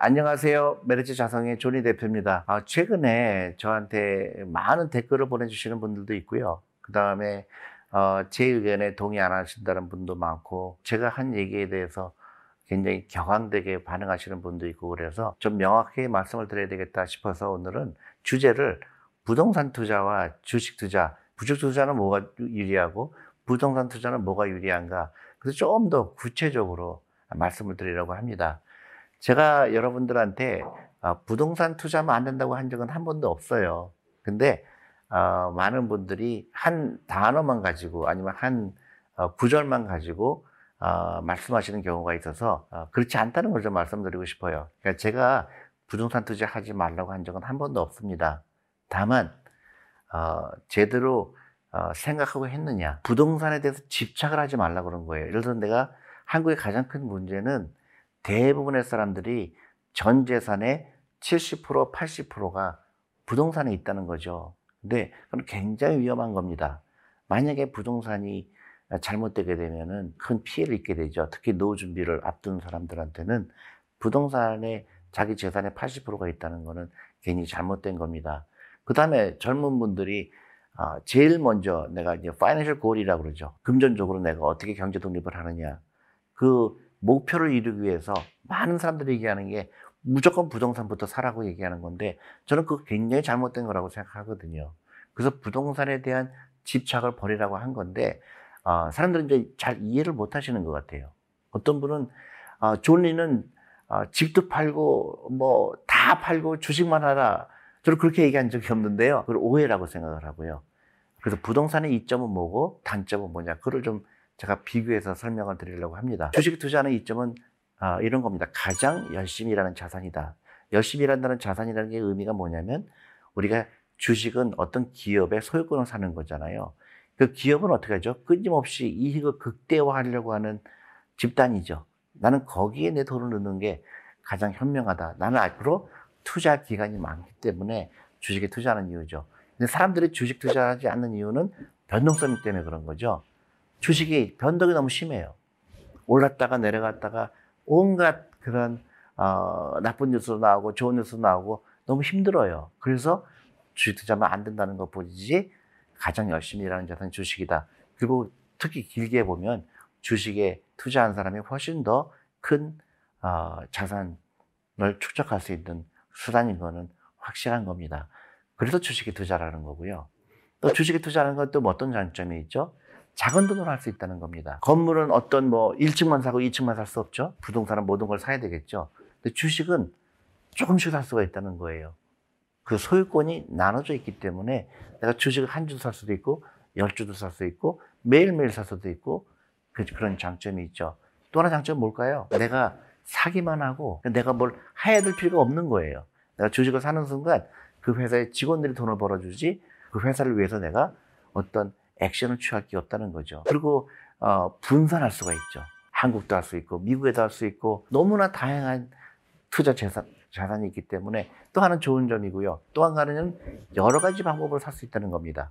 안녕하세요. 메르츠 자성의 조니 대표입니다. 아, 최근에 저한테 많은 댓글을 보내주시는 분들도 있고요. 그 다음에 어, 제 의견에 동의 안 하신다는 분도 많고 제가 한 얘기에 대해서 굉장히 격앙되게 반응하시는 분도 있고 그래서 좀 명확하게 말씀을 드려야 되겠다 싶어서 오늘은 주제를 부동산 투자와 주식 투자, 주식 투자는 뭐가 유리하고 부동산 투자는 뭐가 유리한가 그래서 좀 더 구체적으로 말씀을 드리려고 합니다. 제가 여러분들한테 어, 부동산 투자하면 안 된다고 한 적은 한 번도 없어요. 근데 어, 많은 분들이 한 단어만 가지고 아니면 한 어, 구절만 가지고 어, 말씀하시는 경우가 있어서 어, 그렇지 않다는 걸 좀 말씀드리고 싶어요. 그러니까 제가 부동산 투자하지 말라고 한 적은 한 번도 없습니다. 다만 어, 제대로 생각하고 했느냐 부동산에 대해서 집착을 하지 말라고 그런 거예요. 예를 들어 내가 한국의 가장 큰 문제는 대부분의 사람들이 전 재산의 70% 80%가 부동산에 있다는 거죠. 근데 그건 굉장히 위험한 겁니다. 만약에 부동산이 잘못되게 되면은 큰 피해를 입게 되죠. 특히 노후 준비를 앞둔 사람들한테는 부동산에 자기 재산의 80%가 있다는 거는 괜히 잘못된 겁니다. 그 다음에 젊은 분들이 아, 제일 먼저 내가 이제 파이낸셜 골이라고 그러죠. 금전적으로 내가 어떻게 경제 독립을 하느냐. 그 목표를 이루기 위해서 많은 사람들이 얘기하는 게 무조건 부동산부터 사라고 얘기하는 건데 저는 그거 굉장히 잘못된 거라고 생각하거든요. 그래서 부동산에 대한 집착을 버리라고 한 건데 어, 사람들은 이제 잘 이해를 못 하시는 것 같아요. 어떤 분은 어, 존리는 어, 집도 팔고 뭐 다 팔고 주식만 하라. 저는 그렇게 얘기한 적이 없는데요. 그걸 오해라고 생각을 하고요. 그래서 부동산의 이점은 뭐고 단점은 뭐냐. 그걸 좀 제가 비교해서 설명을 드리려고 합니다. 주식 투자하는 이점은 아, 이런 겁니다. 가장 열심히 일하는 자산이다. 열심히 일한다는 자산이라는 게 의미가 뭐냐면 우리가 주식은 어떤 기업의 소유권을 사는 거잖아요. 그 기업은 어떻게 하죠? 끊임없이 이익을 극대화하려고 하는 집단이죠. 나는 거기에 내 돈을 넣는 게 가장 현명하다. 나는 앞으로 투자 기간이 많기 때문에 주식에 투자하는 이유죠. 근데 사람들이 주식 투자하지 않는 이유는 변동성 때문에 그런 거죠. 주식이 변동이 너무 심해요. 올랐다가 내려갔다가 온갖 그런 어, 나쁜 뉴스도 나오고 좋은 뉴스도 나오고 너무 힘들어요. 그래서 주식 투자하면 안 된다는 것 보이지 가장 열심히 일하는 자산이 주식이다. 그리고 특히 길게 보면 주식에 투자한 사람이 훨씬 더큰 어, 자산을 축적할 수 있는 수단인 거는 확실한 겁니다. 그래서 주식에 투자라는 거고요. 또 주식에 투자하는 것도 뭐 어떤 장점이 있죠? 작은 돈으로 할 수 있다는 겁니다. 건물은 어떤 뭐 1층만 사고 2층만 살 수 없죠. 부동산은 모든 걸 사야 되겠죠. 근데 주식은 조금씩 살 수가 있다는 거예요. 그 소유권이 나눠져 있기 때문에 내가 주식을 한 주도 살 수도 있고 열 주도 살 수 있고 매일매일 살 수도 있고 그, 그런 장점이 있죠. 또 하나 장점은 뭘까요? 내가 사기만 하고 내가 뭘 해야 될 필요가 없는 거예요. 내가 주식을 사는 순간 그 회사의 직원들이 돈을 벌어주지 그 회사를 위해서 내가 어떤 액션을 취할 게 없다는 거죠. 그리고 어, 분산할 수가 있죠. 한국도 할 수 있고 미국에도 할 수 있고 너무나 다양한 투자 재산, 자산이 있기 때문에 또 하나는 좋은 점이고요. 또 한 가지는 여러 가지 방법으로 살 수 있다는 겁니다.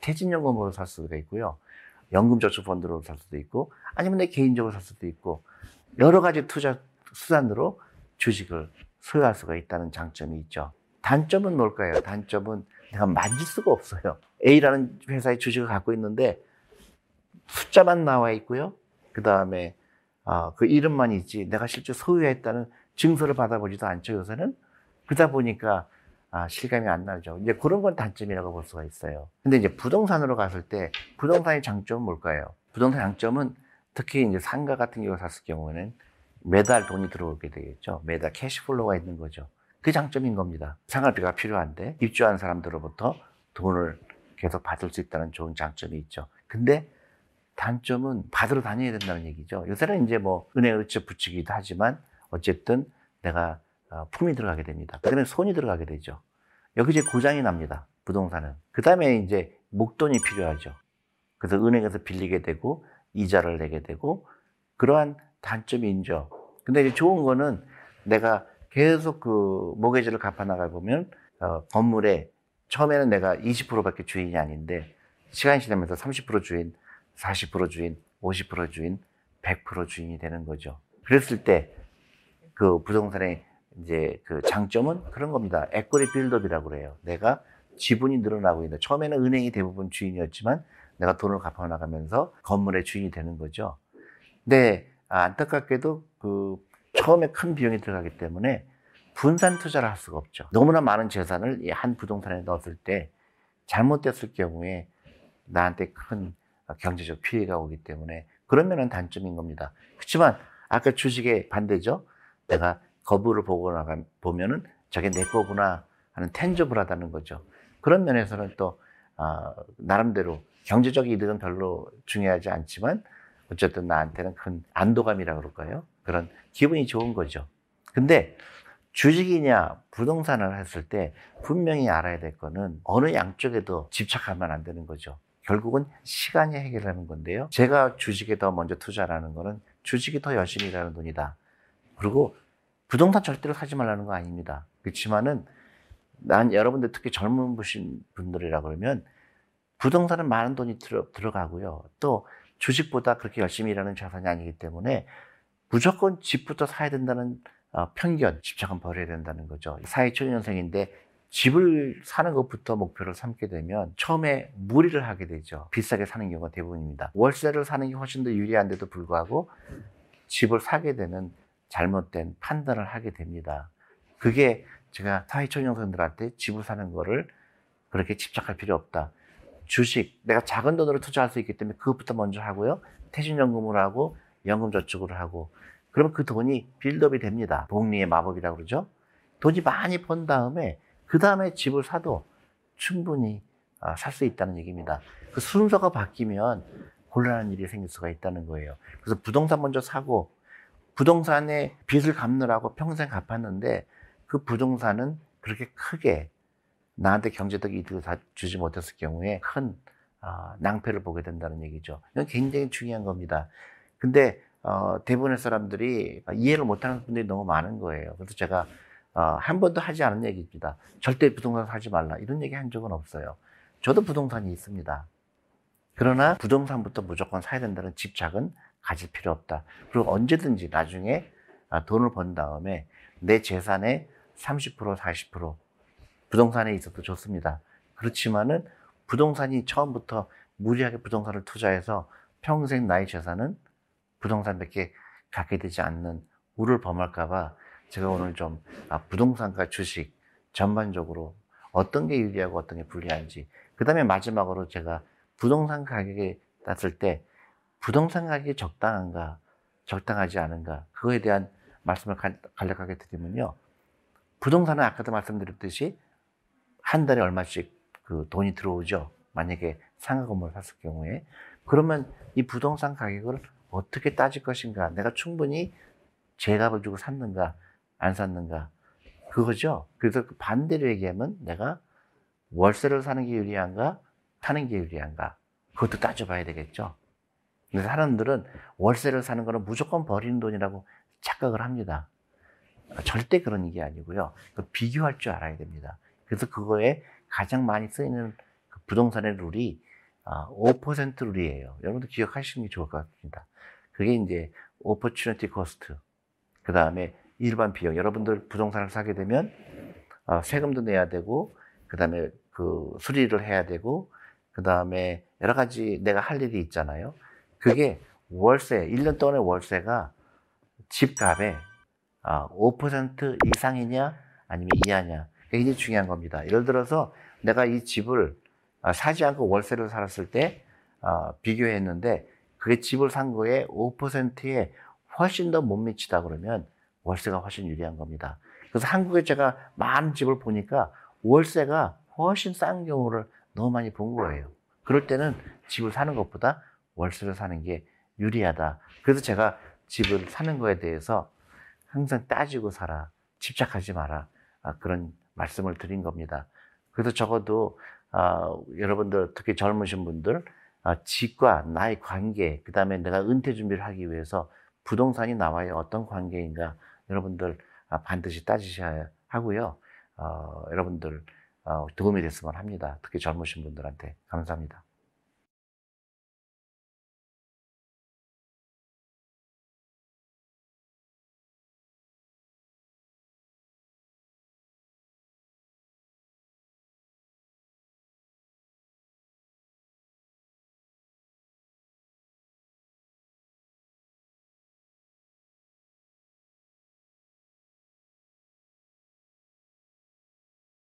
퇴직연금으로 살 수가 있고요. 연금저축펀드로 살 수도 있고 아니면 내 개인적으로 살 수도 있고 여러 가지 투자 수단으로 주식을 소유할 수가 있다는 장점이 있죠. 단점은 뭘까요? 단점은 내가 만질 수가 없어요. A라는 회사의 주식을 갖고 있는데 숫자만 나와 있고요. 그 다음에 어, 그 이름만 있지 내가 실제 소유했다는 증서를 받아보지도 않죠. 요새는 그러다 보니까 아, 실감이 안 나죠. 이제 그런 건 단점이라고 볼 수가 있어요. 근데 이제 부동산으로 갔을 때 부동산의 장점은 뭘까요? 부동산 장점은 특히 이제 상가 같은 경우 샀을 경우에는 매달 돈이 들어오게 되겠죠. 매달 cash flow가 있는 거죠. 그 장점인 겁니다. 생활비가 필요한데 입주한 사람들로부터 돈을 계속 받을 수 있다는 좋은 장점이 있죠. 근데 단점은 받으러 다녀야 된다는 얘기죠. 요새는 이제 뭐 은행을 직접 붙이기도 하지만 어쨌든 내가 어, 품이 들어가게 됩니다. 그다음에 손이 들어가게 되죠. 여기 이제 고장이 납니다. 부동산은. 그 다음에 이제 목돈이 필요하죠. 그래서 은행에서 빌리게 되고 이자를 내게 되고 그러한 단점이 있죠. 근데 이제 좋은 거는 내가 계속 그 모계지를 갚아 나가 보면 어, 건물에 처음에는 내가 20%밖에 주인이 아닌데 시간이 지나면서 30% 주인, 40% 주인, 50% 주인, 100% 주인이 되는 거죠. 그랬을 때 그 부동산의 이제 그 장점은 그런 겁니다. 에코리 빌드업이라고 그래요. 내가 지분이 늘어나고 있는 처음에는 은행이 대부분 주인이었지만 내가 돈을 갚아 나가면서 건물의 주인이 되는 거죠. 근데 안타깝게도 그 처음에 큰 비용이 들어가기 때문에 분산 투자를 할 수가 없죠. 너무나 많은 재산을 이한 부동산에 넣었을 때 잘못됐을 경우에 나한테 큰 경제적 피해가 오기 때문에 그런 면은 단점인 겁니다. 그렇지만 아까 주식의 반대죠. 내가 거부를 보고 나가 보면은 저게 내 거구나 하는 텐저블하다는 거죠. 그런 면에서는 또 어, 나름대로 경제적 이득은 별로 중요하지 않지만 어쨌든 나한테는 큰 안도감이라 그럴까요? 그런 기분이 좋은 거죠. 근데 주식이냐 부동산을 했을 때 분명히 알아야 될 거는 어느 양쪽에도 집착하면 안 되는 거죠. 결국은 시간이 해결하는 건데요. 제가 주식에 더 먼저 투자라는 거는 주식이 더 열심히 일하는 돈이다. 그리고 부동산 절대로 사지 말라는 거 아닙니다. 그렇지만은 난 여러분들 특히 젊은 분들이라 그러면 부동산은 많은 돈이 들어, 들어가고요. 또 주식보다 그렇게 열심히 일하는 자산이 아니기 때문에 무조건 집부터 사야 된다는 어, 편견, 집착은 버려야 된다는 거죠. 사회 초년생인데 집을 사는 것부터 목표를 삼게 되면 처음에 무리를 하게 되죠. 비싸게 사는 경우가 대부분입니다. 월세를 사는 게 훨씬 더 유리한데도 불구하고 집을 사게 되는 잘못된 판단을 하게 됩니다. 그게 제가 사회초년생들한테 집을 사는 거를 그렇게 집착할 필요 없다. 주식, 내가 작은 돈으로 투자할 수 있기 때문에 그것부터 먼저 하고요. 퇴직연금을 하고 연금저축을 하고 그러면 그 돈이 빌드업이 됩니다. 복리의 마법이라고 그러죠. 돈이 많이 번 다음에 그 다음에 집을 사도 충분히 아, 살수 있다는 얘기입니다. 그 순서가 바뀌면 곤란한 일이 생길 수가 있다는 거예요. 그래서 부동산 먼저 사고 부동산에 빚을 갚느라고 평생 갚았는데 그 부동산은 그렇게 크게 나한테 경제적 이득을 주지 못했을 경우에 큰 아, 낭패를 보게 된다는 얘기죠. 이건 굉장히 중요한 겁니다. 근데 어, 대부분의 사람들이 이해를 못하는 분들이 너무 많은 거예요. 그래서 제가 어, 한 번도 하지 않은 얘기입니다. 절대 부동산 사지 말라. 이런 얘기 한 적은 없어요. 저도 부동산이 있습니다. 그러나 부동산부터 무조건 사야 된다는 집착은 가질 필요 없다. 그리고 언제든지 나중에 아, 돈을 번 다음에 내 재산의 30% 40% 부동산에 있어도 좋습니다. 그렇지만은 부동산이 처음부터 무리하게 부동산을 투자해서 평생 나의 재산은 부동산 몇개 갖게 되지 않는 우를 범할까봐 제가 오늘 좀 아, 부동산과 주식 전반적으로 어떤 게 유리하고 어떤 게 불리한지 그 다음에 마지막으로 제가 부동산 가격에 땄을 때 부동산 가격이 적당한가 적당하지 않은가 그거에 대한 말씀을 간략하게 드리면요. 부동산은 아까도 말씀드렸듯이 한 달에 얼마씩 그 돈이 들어오죠. 만약에 상가 건물을 샀을 경우에. 그러면 이 부동산 가격을 어떻게 따질 것인가? 내가 충분히 제값을 주고 샀는가, 안 샀는가? 그거죠. 그래서 그 반대로 얘기하면 내가 월세를 사는 게 유리한가, 사는 게 유리한가? 그것도 따져봐야 되겠죠. 근데 사람들은 월세를 사는 거는 무조건 버리는 돈이라고 착각을 합니다. 절대 그런 게 아니고요. 비교할 줄 알아야 됩니다. 그래서 그거에 가장 많이 쓰이는 그 부동산의 룰이 5% 아, 룰이에요. 여러분도 기억하시는 게 좋을 것 같습니다. 그게 이제 opportunity cost. 그 다음에 일반 비용. 여러분들 부동산을 사게 되면 어, 세금도 내야 되고, 그 다음에 그 수리를 해야 되고, 그 다음에 여러 가지 내가 할 일이 있잖아요. 그게 월세, 1년 동안의 월세가 집값의 5% 이상이냐 아니면 이하냐. 굉장히 중요한 겁니다. 예를 들어서 내가 이 집을 아, 사지 않고 월세를 살았을 때 아, 비교했는데 그게 집을 산 거에 5%에 훨씬 더 못 미치다 그러면 월세가 훨씬 유리한 겁니다. 그래서 한국에 제가 많은 집을 보니까 월세가 훨씬 싼 경우를 너무 많이 본 거예요. 그럴 때는 집을 사는 것보다 월세를 사는 게 유리하다. 그래서 제가 집을 사는 거에 대해서 항상 따지고 살아. 집착하지 마라. 아, 그런 말씀을 드린 겁니다. 그래서 적어도 아, 여러분들 특히 젊으신 분들 아, 집과 나의 관계, 그 다음에 내가 은퇴 준비를 하기 위해서 부동산이 나와의 어떤 관계인가 여러분들 아, 반드시 따지셔야 하고요. 어, 여러분들 어, 도움이 됐으면 합니다. 특히 젊으신 분들한테 감사합니다.